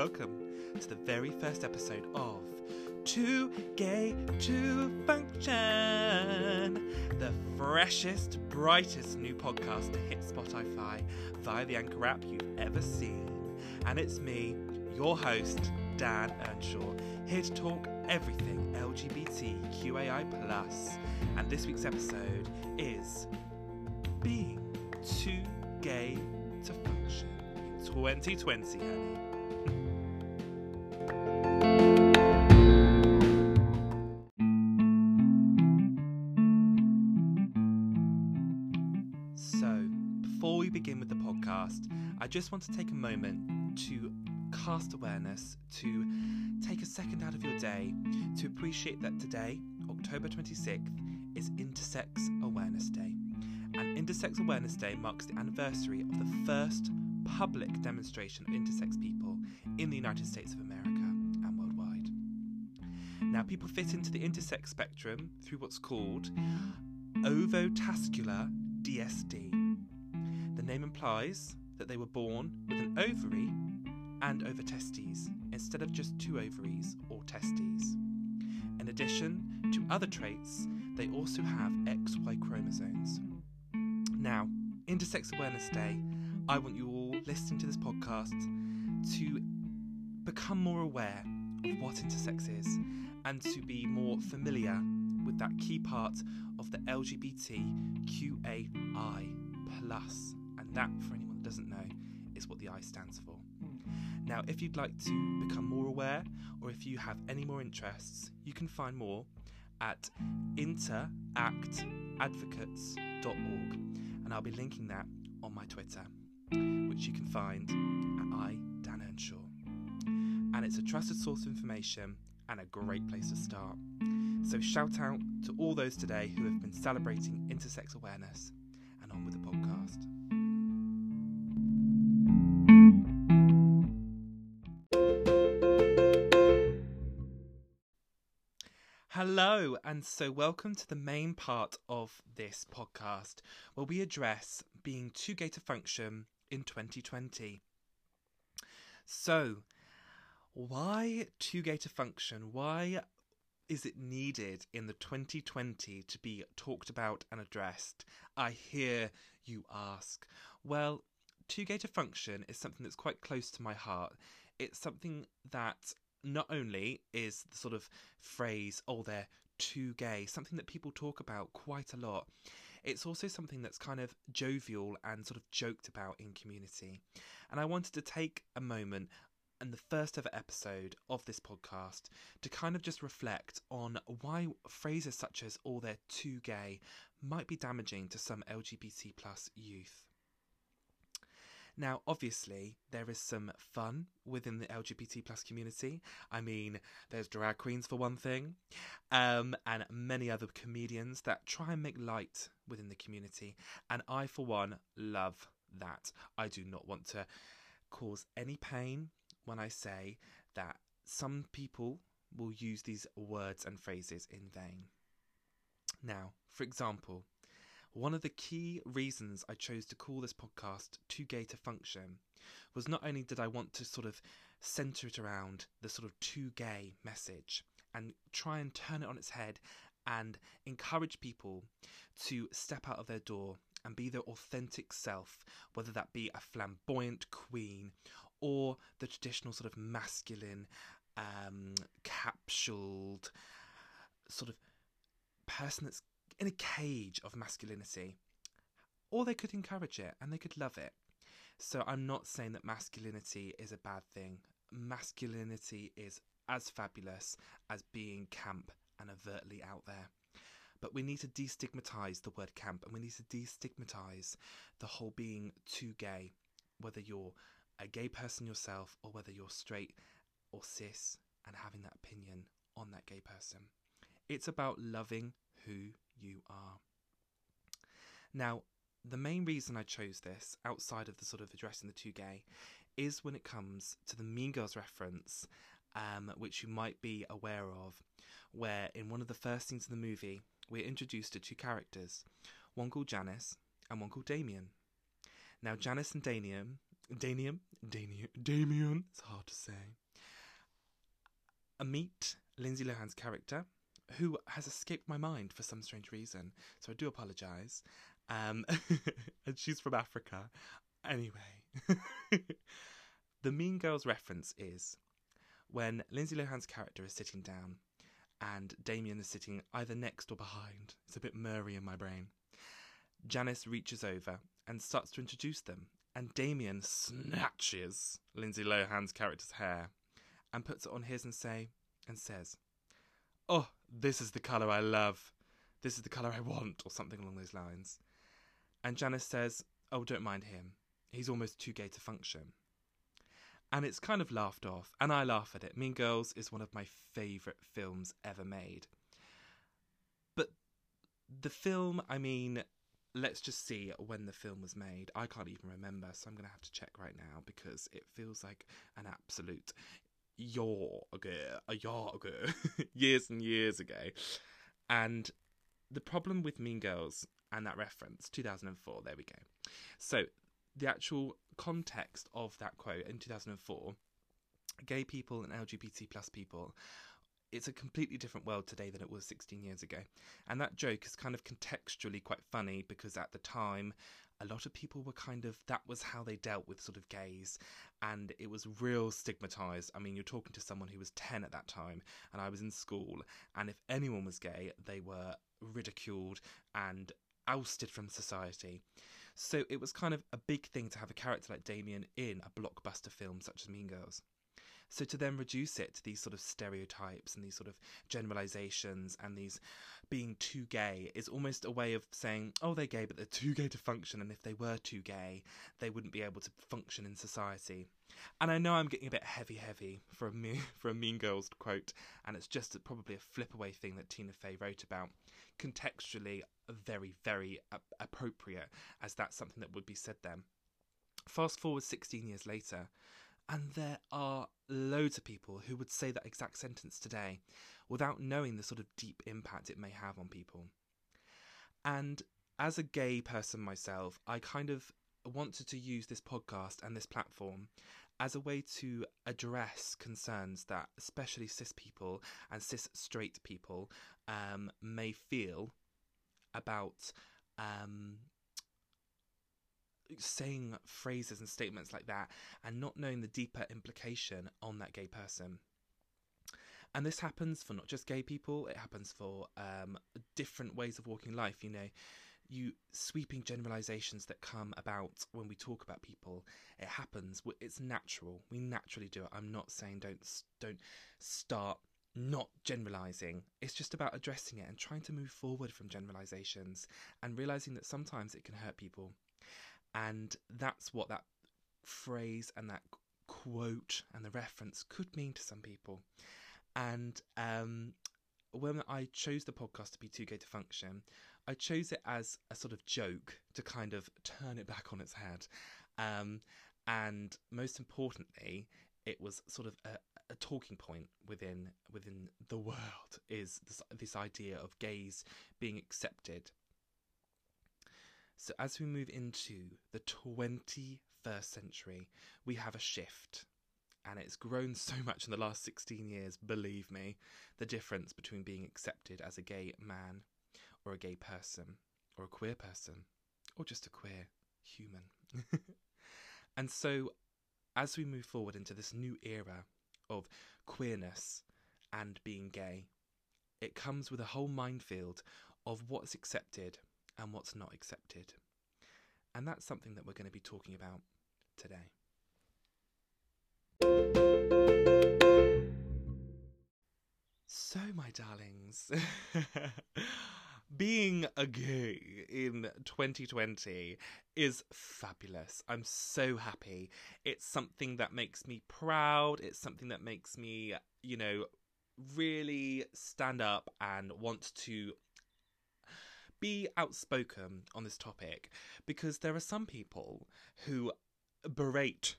Welcome to the very first episode of Too Gay to Function, the freshest, brightest new podcast to hit Spotify via the Anchor app you've ever seen. And it's me, your host, Dan Earnshaw, here to talk everything LGBTQAI+. And this week's episode is Being Too Gay to Function in 2020, honey. So, before we begin with the podcast, I just want to take a moment to cast awareness, to take a second out of your day to appreciate that today, October 26th, is Intersex Awareness Day. And Intersex Awareness Day marks the anniversary of the first public demonstration of intersex people in the United States of America and worldwide. Now, people fit into the intersex spectrum through what's called ovotesticular DSD. The name implies that they were born with an ovary and ovotestes instead of just two ovaries or testes. In addition to other traits, they also have XY chromosomes. Now, Intersex Awareness Day, I want you all listening to this podcast to become more aware of what intersex is and to be more familiar with that key part of the LGBTQAI plus. And that, for anyone that doesn't know, is what the I stands for. Now, if you'd like to become more aware or if you have any more interests, you can find more at interactadvocates.org and I'll be linking that on my Twitter, which you can find at I Dan Earnshaw. And it's a trusted source of information and a great place to start. So shout out to all those today who have been celebrating intersex awareness and on with the podcast. Hello, and so welcome to the main part of this podcast where we address being too gay to function in 2020. So, why too gay to function? Why is it needed in the 2020 to be talked about and addressed? I hear you ask. Well, too gay to function is something that's quite close to my heart. It's something that not only is the sort of phrase, oh, they're too gay, something that people talk about quite a lot. It's also something that's kind of jovial and sort of joked about in community. And I wanted to take a moment and the first ever episode of this podcast to kind of just reflect on why phrases such as "all oh, they're too gay" might be damaging to some LGBT plus youth. Now, obviously, there is some fun within the LGBT plus community. I mean, there's drag queens for one thing, um, and many other comedians that try and make light within the community. And I, for one, love that. I do not want to cause any pain when I say that some people will use these words and phrases in vain. Now, for example, one of the key reasons I chose to call this podcast Too Gay to Function was not only did I want to sort of center it around the sort of too gay message and try and turn it on its head and encourage people to step out of their door and be their authentic self, whether that be a flamboyant queen or the traditional sort of masculine, um, capsuled sort of person that's in a cage of masculinity. Or they could encourage it and they could love it. So I'm not saying that masculinity is a bad thing. Masculinity is as fabulous as being camp and overtly out there. But we need to destigmatize the word camp and we need to destigmatize the whole being too gay, whether you're a gay person yourself or whether you're straight or cis and having that opinion on that gay person. It's about loving who you are. Now, the main reason I chose this, outside of the sort of addressing the too gay, is when it comes to the Mean Girls reference, um, which you might be aware of, where in one of the first scenes of the movie, we're introduced to two characters, one called Janice and one called Damien. Now, Janice and Damien Damien, Damien, Damien, it's hard to say. Meet Lindsay Lohan's character, who has escaped my mind for some strange reason, so I do apologise. Um, and she's from Africa. Anyway, the Mean Girls reference is when Lindsay Lohan's character is sitting down and Damien is sitting either next or behind. It's a bit murray in my brain. Janice reaches over and starts to introduce them, and Damien snatches Lindsay Lohan's character's hair and puts it on his and say and says, "Oh, this is the color I love. This is the color I want," or something along those lines. And Janice says, "Oh, don't mind him. He's almost too gay to function." And it's kind of laughed off, and I laugh at it. Mean Girls is one of my favourite films ever made. But the film, I mean, let's just see when the film was made. I can't even remember, so I'm going to have to check right now because it feels like an absolute yaw ago, a year ago, years and years ago. And the problem with Mean Girls and that reference, 2004, there we go. So the actual context of that quote in 2004, gay people and LGBT plus people it's a completely different world today than it was 16 years ago. And that joke is kind of contextually quite funny because at the time, a lot of people were kind of that was how they dealt with sort of gays and it was real stigmatized. I mean you're talking to someone who was 10 at that time and i was in school and if anyone was gay they were ridiculed and ousted from society. So it was kind of a big thing to have a character like damien in a blockbuster film such as mean girls so to then reduce it to these sort of stereotypes and these sort of generalizations and these being too gay is almost a way of saying, oh, they're gay, but they're too gay to function. And if they were too gay, they wouldn't be able to function in society. And I know I'm getting a bit heavy, heavy for a me- for a Mean Girls quote, and it's just probably a flip away thing that Tina Fey wrote about. Contextually, very, very appropriate, as that's something that would be said then. Fast forward 16 years later, and there are loads of people who would say that exact sentence today without knowing the sort of deep impact it may have on people. And as a gay person myself, I kind of wanted to use this podcast and this platform as a way to address concerns that especially cis people and cis straight people um, may feel about um, saying phrases and statements like that and not knowing the deeper implication on that gay person. And this happens for not just gay people, it happens for um, different ways of walking life. You know, you sweeping generalizations that come about when we talk about people. It happens. It's natural. We naturally do it. I'm not saying don't don't start not generalizing. It's just about addressing it and trying to move forward from generalizations and realizing that sometimes it can hurt people. And that's what that phrase and that quote and the reference could mean to some people. And um, when I chose the podcast to be Too Gay to Function, I chose it as a sort of joke to kind of turn it back on its head. Um, and most importantly, it was sort of a, a, talking point within within the world is this, this idea of gays being accepted so, as we move into the 21st century, we have a shift. And it's grown so much in the last 16 years, believe me, the difference between being accepted as a gay man or a gay person or a queer person or just a queer human. and so, as we move forward into this new era of queerness and being gay, it comes with a whole minefield of what's accepted and what's not accepted. And that's something that we're going to be talking about today. So, my darlings, being a gay in 2020 is fabulous. I'm so happy. It's something that makes me proud. It's something that makes me, you know, really stand up and want to be outspoken on this topic because there are some people who berate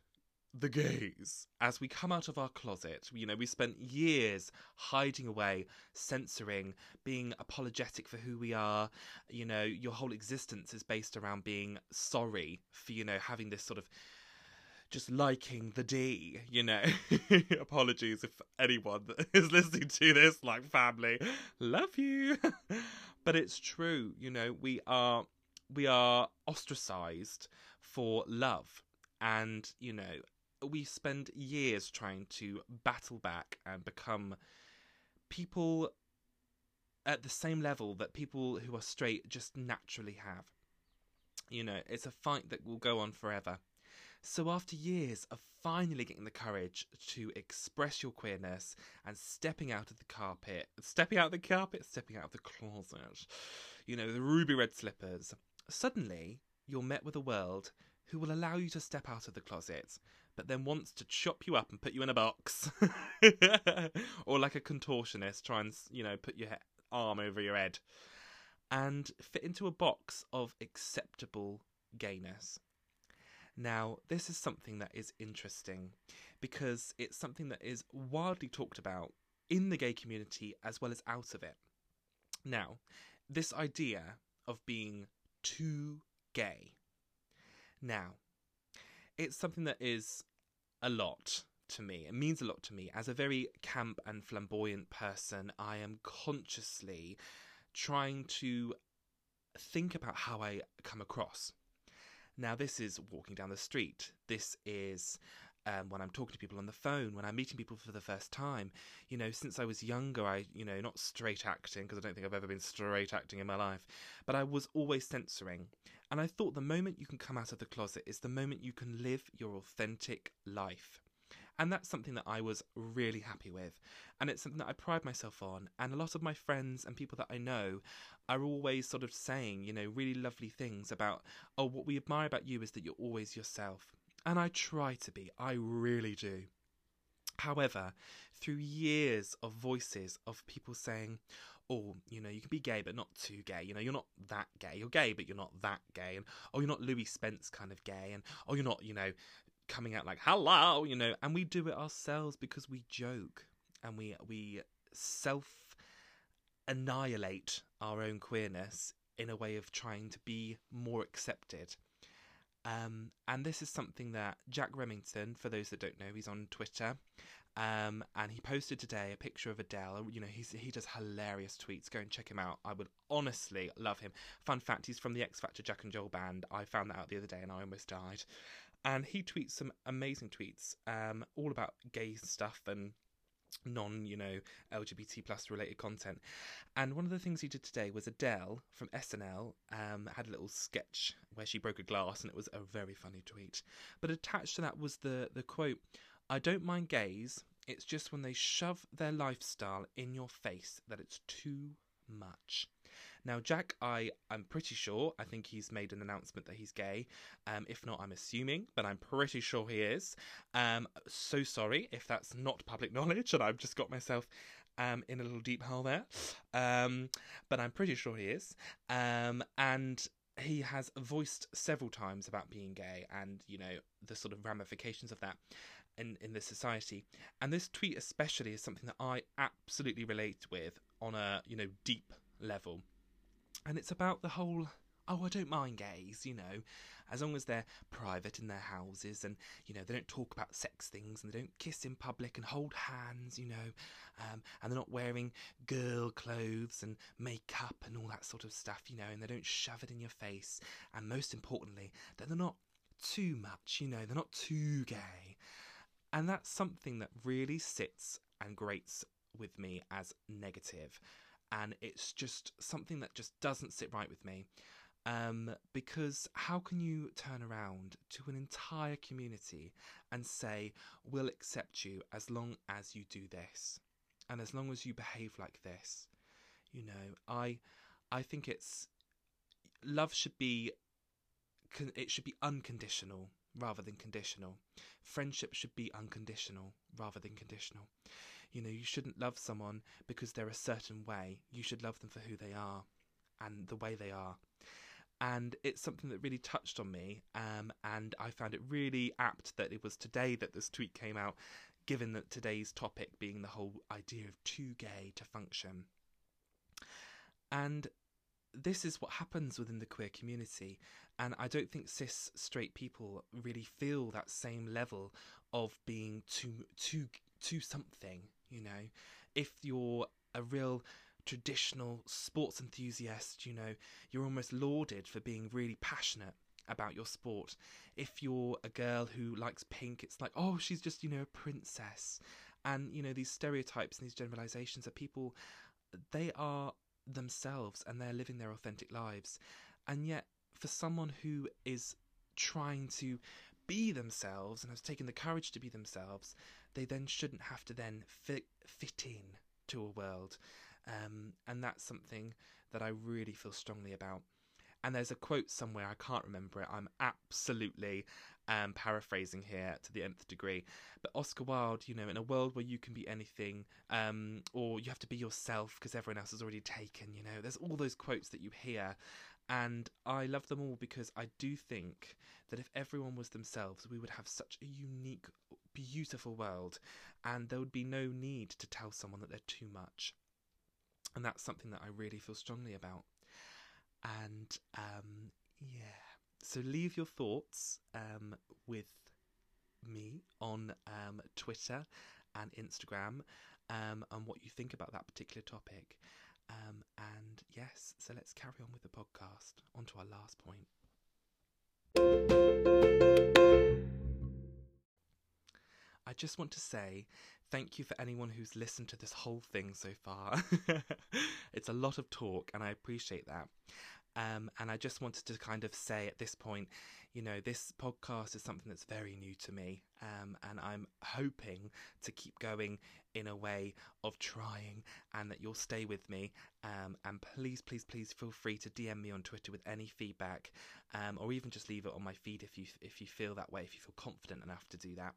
the gays as we come out of our closet. You know, we spent years hiding away, censoring, being apologetic for who we are. You know, your whole existence is based around being sorry for, you know, having this sort of just liking the D, you know. Apologies if anyone that is listening to this, like family, love you. but it's true, you know, we are we are ostracized for love and, you know, we spend years trying to battle back and become people at the same level that people who are straight just naturally have. You know, it's a fight that will go on forever. So, after years of finally getting the courage to express your queerness and stepping out of the carpet, stepping out of the carpet, stepping out of the closet, you know, the ruby red slippers, suddenly you're met with a world who will allow you to step out of the closet, but then wants to chop you up and put you in a box. or like a contortionist, try and, you know, put your arm over your head and fit into a box of acceptable gayness. Now, this is something that is interesting because it's something that is widely talked about in the gay community as well as out of it. Now, this idea of being too gay. Now, it's something that is a lot to me. It means a lot to me. As a very camp and flamboyant person, I am consciously trying to think about how I come across. Now, this is walking down the street. This is um, when I'm talking to people on the phone, when I'm meeting people for the first time. You know, since I was younger, I, you know, not straight acting, because I don't think I've ever been straight acting in my life, but I was always censoring. And I thought the moment you can come out of the closet is the moment you can live your authentic life. And that's something that I was really happy with. And it's something that I pride myself on. And a lot of my friends and people that I know are always sort of saying, you know, really lovely things about, oh, what we admire about you is that you're always yourself. And I try to be, I really do. However, through years of voices of people saying, oh, you know, you can be gay, but not too gay. You know, you're not that gay. You're gay, but you're not that gay. And, oh, you're not Louie Spence kind of gay. And, oh, you're not, you know, coming out like hello, you know, and we do it ourselves because we joke and we we self annihilate our own queerness in a way of trying to be more accepted. Um, and this is something that Jack Remmington, for those that don't know, he's on Twitter. Um, and he posted today a picture of Adele. You know, he's, he does hilarious tweets. Go and check him out. I would honestly love him. Fun fact: he's from the X Factor Jack and Joel band. I found that out the other day, and I almost died and he tweets some amazing tweets, um, all about gay stuff and non, you know, LGBT plus related content. And one of the things he did today was Adele from SNL um, had a little sketch where she broke a glass, and it was a very funny tweet. But attached to that was the the quote: "I don't mind gays. It's just when they shove their lifestyle in your face that it's too much." Now, Jack, I I'm pretty sure. I think he's made an announcement that he's gay. Um, if not, I'm assuming, but I'm pretty sure he is. Um, so sorry if that's not public knowledge, and I've just got myself um, in a little deep hole there. Um, but I'm pretty sure he is. Um, and he has voiced several times about being gay and you know the sort of ramifications of that in in this society and this tweet especially is something that i absolutely relate with on a you know deep level and it's about the whole oh, I don't mind gays, you know, as long as they're private in their houses and, you know, they don't talk about sex things and they don't kiss in public and hold hands, you know, um, and they're not wearing girl clothes and makeup and all that sort of stuff, you know, and they don't shove it in your face. And most importantly, that they're not too much, you know, they're not too gay. And that's something that really sits and grates with me as negative and it's just something that just doesn't sit right with me. Um, because how can you turn around to an entire community and say, we'll accept you as long as you do this and as long as you behave like this? You know, I, I think it's love should be, it should be unconditional rather than conditional. Friendship should be unconditional rather than conditional. You know, you shouldn't love someone because they're a certain way. You should love them for who they are and the way they are. And it's something that really touched on me. Um, and I found it really apt that it was today that this tweet came out, given that today's topic being the whole idea of too gay to function. And this is what happens within the queer community. And I don't think cis straight people really feel that same level of being too too too something, you know. If you're a real traditional sports enthusiast, you know, you're almost lauded for being really passionate about your sport. If you're a girl who likes pink, it's like, oh, she's just, you know, a princess. And, you know, these stereotypes and these generalizations are people, they are themselves and they're living their authentic lives. And yet, for someone who is trying to be themselves and has taken the courage to be themselves, they then shouldn't have to then fit, fit in to a world. Um, and that's something that I really feel strongly about. And there's a quote somewhere, I can't remember it. I'm absolutely um, paraphrasing here to the nth degree. But Oscar Wilde, you know, in a world where you can be anything, um, or you have to be yourself because everyone else is already taken, you know, there's all those quotes that you hear. And I love them all because I do think that if everyone was themselves, we would have such a unique, beautiful world, and there would be no need to tell someone that they're too much. And that's something that I really feel strongly about. And um, yeah, so leave your thoughts um, with me on um, Twitter and Instagram um, and what you think about that particular topic. Um, and yes, so let's carry on with the podcast. On to our last point. I just want to say thank you for anyone who's listened to this whole thing so far. it's a lot of talk, and I appreciate that. Um, and I just wanted to kind of say at this point, you know, this podcast is something that's very new to me, um, and I'm hoping to keep going in a way of trying, and that you'll stay with me. Um, and please, please, please feel free to DM me on Twitter with any feedback, um, or even just leave it on my feed if you if you feel that way, if you feel confident enough to do that.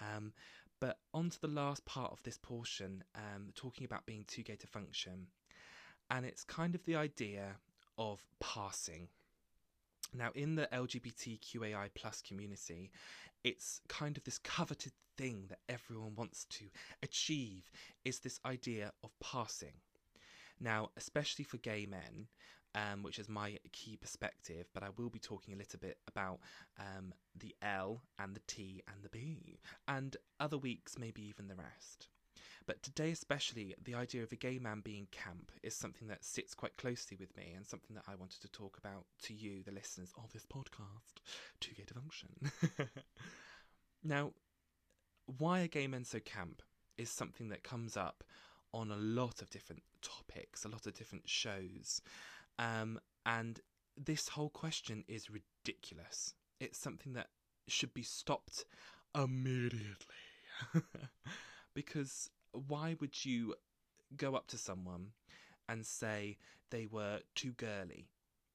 Um, but on to the last part of this portion, um, talking about being too gay to function. And it's kind of the idea of passing. Now, in the LGBTQAI plus community, it's kind of this coveted thing that everyone wants to achieve is this idea of passing. Now, especially for gay men, um, which is my key perspective, but I will be talking a little bit about um, the L and the T and the B, and other weeks, maybe even the rest. But today, especially, the idea of a gay man being camp is something that sits quite closely with me and something that I wanted to talk about to you, the listeners of this podcast, to Gay Function. now, why are gay men so camp is something that comes up on a lot of different topics, a lot of different shows. Um, and this whole question is ridiculous. It's something that should be stopped immediately. because why would you go up to someone and say they were too girly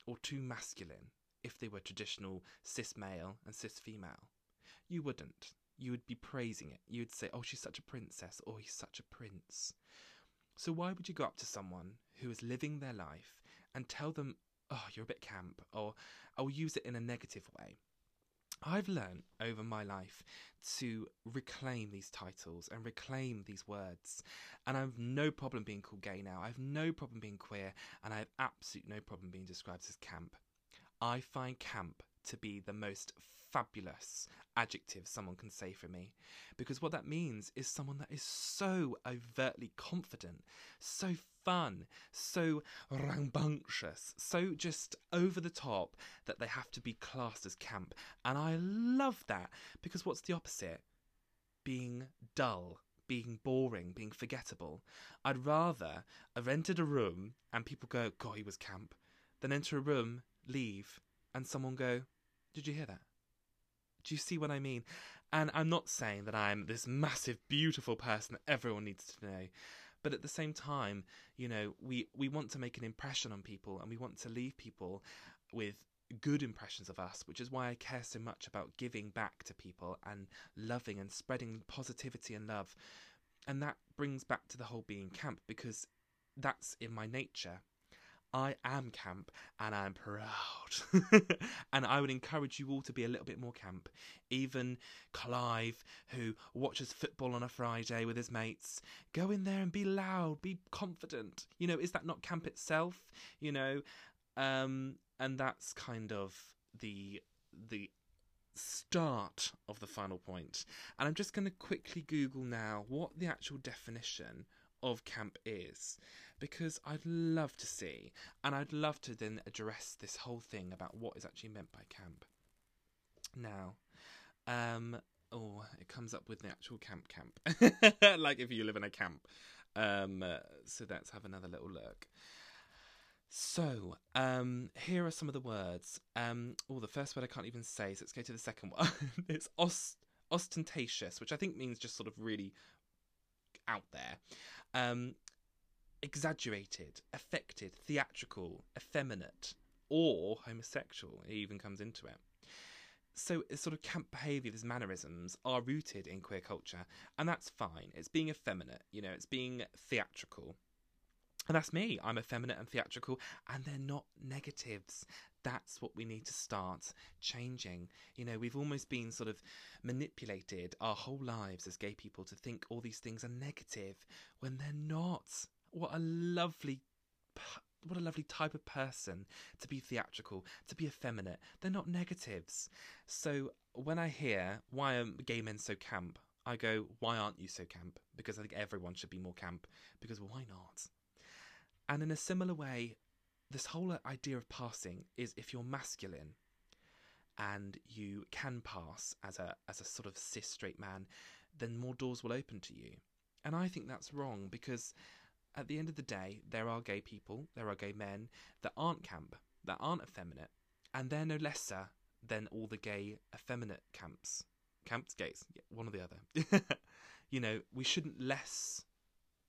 or too masculine if they were traditional cis male and cis female? You wouldn't. You would be praising it. You would say, oh, she's such a princess, or he's such a prince. So, why would you go up to someone who is living their life and tell them, oh, you're a bit camp, or I'll use it in a negative way? I've learned over my life to reclaim these titles and reclaim these words. And I have no problem being called gay now. I have no problem being queer, and I have absolutely no problem being described as camp. I find camp to be the most fabulous adjective someone can say for me. Because what that means is someone that is so overtly confident, so fun, so rambunctious, so just over the top that they have to be classed as camp. And I love that because what's the opposite? Being dull, being boring, being forgettable. I'd rather have entered a room and people go, God, he was camp, than enter a room, leave, and someone go, Did you hear that? Do you see what I mean? And I'm not saying that I'm this massive, beautiful person that everyone needs to know. But at the same time, you know, we, we want to make an impression on people and we want to leave people with good impressions of us, which is why I care so much about giving back to people and loving and spreading positivity and love. And that brings back to the whole being camp because that's in my nature. I am camp and I'm proud. and I would encourage you all to be a little bit more camp. Even Clive, who watches football on a Friday with his mates, go in there and be loud, be confident. You know, is that not camp itself? You know, Um, and that's kind of the the start of the final point. And I'm just going to quickly Google now what the actual definition of camp is because I'd love to see and I'd love to then address this whole thing about what is actually meant by camp. Now, um, oh, it comes up with the actual camp camp, like if you live in a camp. Um, uh, so let's have another little look. So, um, here are some of the words. Um, oh, the first word I can't even say, so let's go to the second one. it's ost- ostentatious, which I think means just sort of really out there. Um, exaggerated, affected, theatrical, effeminate, or homosexual. It even comes into it. So, it's sort of camp behaviour, these mannerisms are rooted in queer culture, and that's fine. It's being effeminate, you know, it's being theatrical. And that's me. I'm effeminate and theatrical, and they're not negatives. That's what we need to start changing. You know, we've almost been sort of manipulated our whole lives as gay people to think all these things are negative when they're not. What a lovely what a lovely type of person to be theatrical, to be effeminate. They're not negatives. So when I hear why are gay men so camp, I go, why aren't you so camp? Because I think everyone should be more camp. Because why not? And in a similar way, this whole idea of passing is if you're masculine and you can pass as a as a sort of cis straight man, then more doors will open to you. And I think that's wrong because at the end of the day, there are gay people, there are gay men that aren't camp, that aren't effeminate, and they're no lesser than all the gay effeminate camps. Camps, gays, yeah, one or the other. you know, we shouldn't less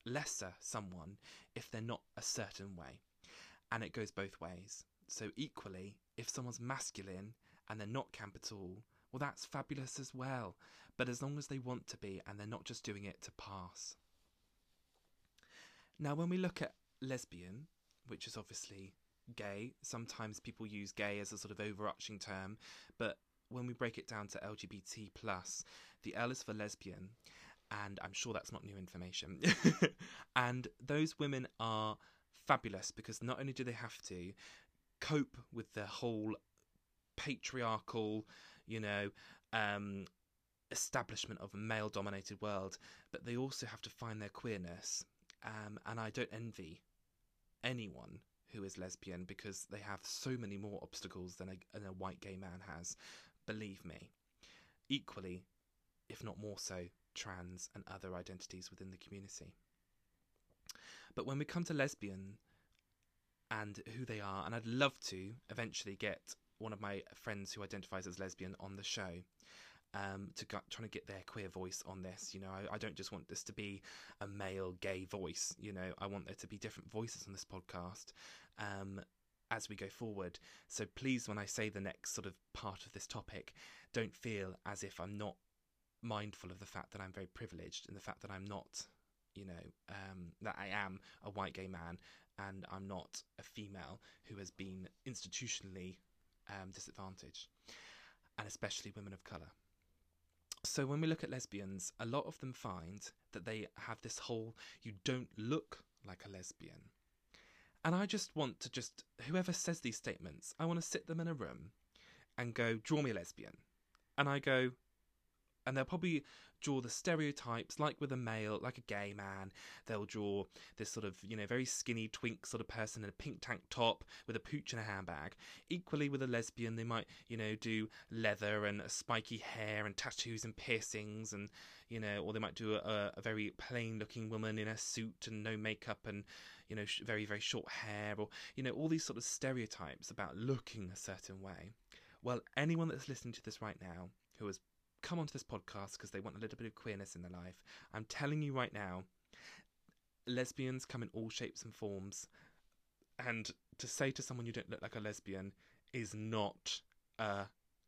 lesser someone if they're not a certain way. And it goes both ways. So, equally, if someone's masculine and they're not camp at all, well, that's fabulous as well. But as long as they want to be and they're not just doing it to pass. Now, when we look at lesbian, which is obviously gay, sometimes people use gay as a sort of overarching term, but when we break it down to LGBT plus, the L is for lesbian, and I'm sure that's not new information. and those women are fabulous because not only do they have to cope with the whole patriarchal, you know, um, establishment of a male dominated world, but they also have to find their queerness. Um, and I don't envy anyone who is lesbian because they have so many more obstacles than a, than a white gay man has. Believe me. Equally, if not more so, trans, and other identities within the community. But when we come to lesbian and who they are, and I'd love to eventually get one of my friends who identifies as lesbian on the show. Um, to go, trying to get their queer voice on this, you know, I, I, don't just want this to be a male gay voice. You know, I want there to be different voices on this podcast um, as we go forward. So please, when I say the next sort of part of this topic, don't feel as if I'm not mindful of the fact that I'm very privileged and the fact that I'm not, you know, um, that I am a white gay man and I'm not a female who has been institutionally um, disadvantaged, and especially women of colour. So when we look at lesbians, a lot of them find that they have this whole you don't look like a lesbian. And I just want to just, whoever says these statements, I want to sit them in a room and go, draw me a lesbian. And I go, and they'll probably draw the stereotypes like with a male like a gay man. They'll draw this sort of you know very skinny twink sort of person in a pink tank top with a pooch and a handbag. Equally with a lesbian they might you know do leather and spiky hair and tattoos and piercings and you know or they might do a, a very plain looking woman in a suit and no makeup and you know sh- very very short hair or you know all these sort of stereotypes about looking a certain way. Well anyone that's listening to this right now who has come onto this podcast because they want a little bit of queerness in their life. I'm telling you right now, lesbians come in all shapes and forms. And to say to someone you don't look like a lesbian is not a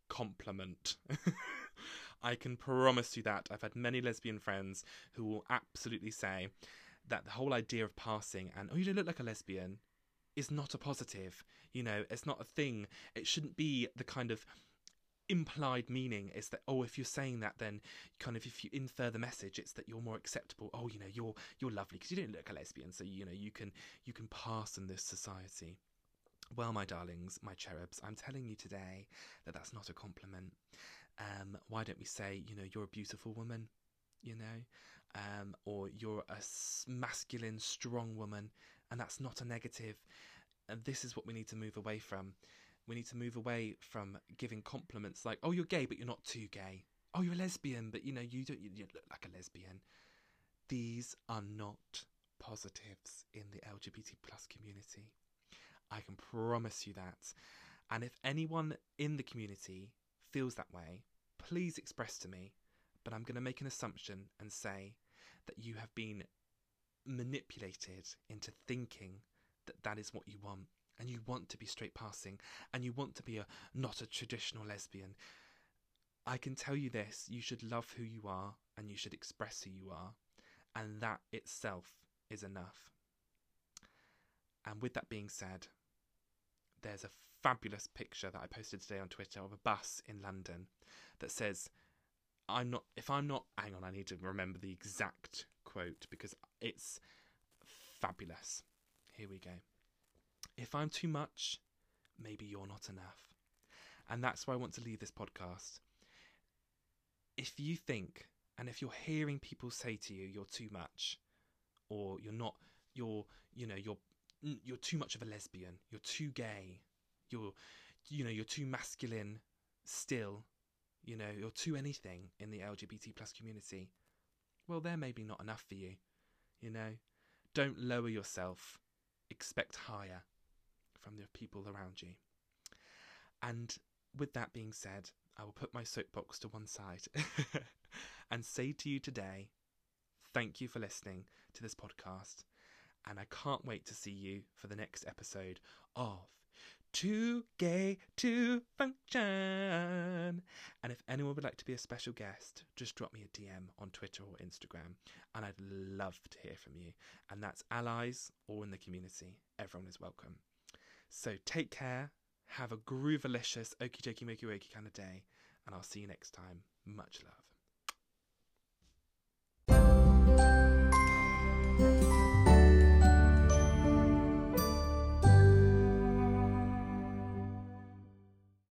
compliment. I can promise you that. I've had many lesbian friends who will absolutely say that the whole idea of passing and, oh, you don't look like a lesbian is not a positive. You know, it's not a thing. It shouldn't be the kind of implied meaning is that oh if you're saying that then kind of if you infer the message it's that you're more acceptable oh you know you're you're lovely because you don't look a lesbian so you know you can you can pass in this society Well, my darlings, my cherubs, I'm telling you today that that's not a compliment. Um, why don't we say, you know, you're a beautiful woman, you know, um, or you're a masculine, strong woman, and that's not a negative. And this is what we need to move away from. We need to move away from giving compliments like, "Oh, you're gay, but you're not too gay." "Oh, you're a lesbian, but you know you don't you, you look like a lesbian." These are not positives in the LGBT plus community. I can promise you that. And if anyone in the community feels that way, please express to me. But I'm going to make an assumption and say that you have been manipulated into thinking that that is what you want. And you want to be straight passing, and you want to be a not a traditional lesbian. I can tell you this you should love who you are, and you should express who you are, and that itself is enough. And with that being said, there's a fabulous picture that I posted today on Twitter of a bus in London that says, I'm not, if I'm not, hang on, I need to remember the exact quote because it's fabulous. Here we go. If I'm too much, maybe you're not enough. And that's why I want to leave this podcast. If you think, and if you're hearing people say to you, you're too much, or you're not, you're, you know, you're you're too much of a lesbian, you're too gay, you're you know, you're too masculine still, you know, you're too anything in the LGBT plus community. Well, they're maybe not enough for you, you know. Don't lower yourself. Expect higher from the people around you. And with that being said, I will put my soapbox to one side and say to you today, thank you for listening to this podcast and I can't wait to see you for the next episode of Too Gay to Function. And if anyone would like to be a special guest, just drop me a DM on Twitter or Instagram, and I'd love to hear from you. And that's allies or in the community. Everyone is welcome. So take care, have a groovalicious, okie dokie, mokey wokey kind of day, and I'll see you next time. Much love.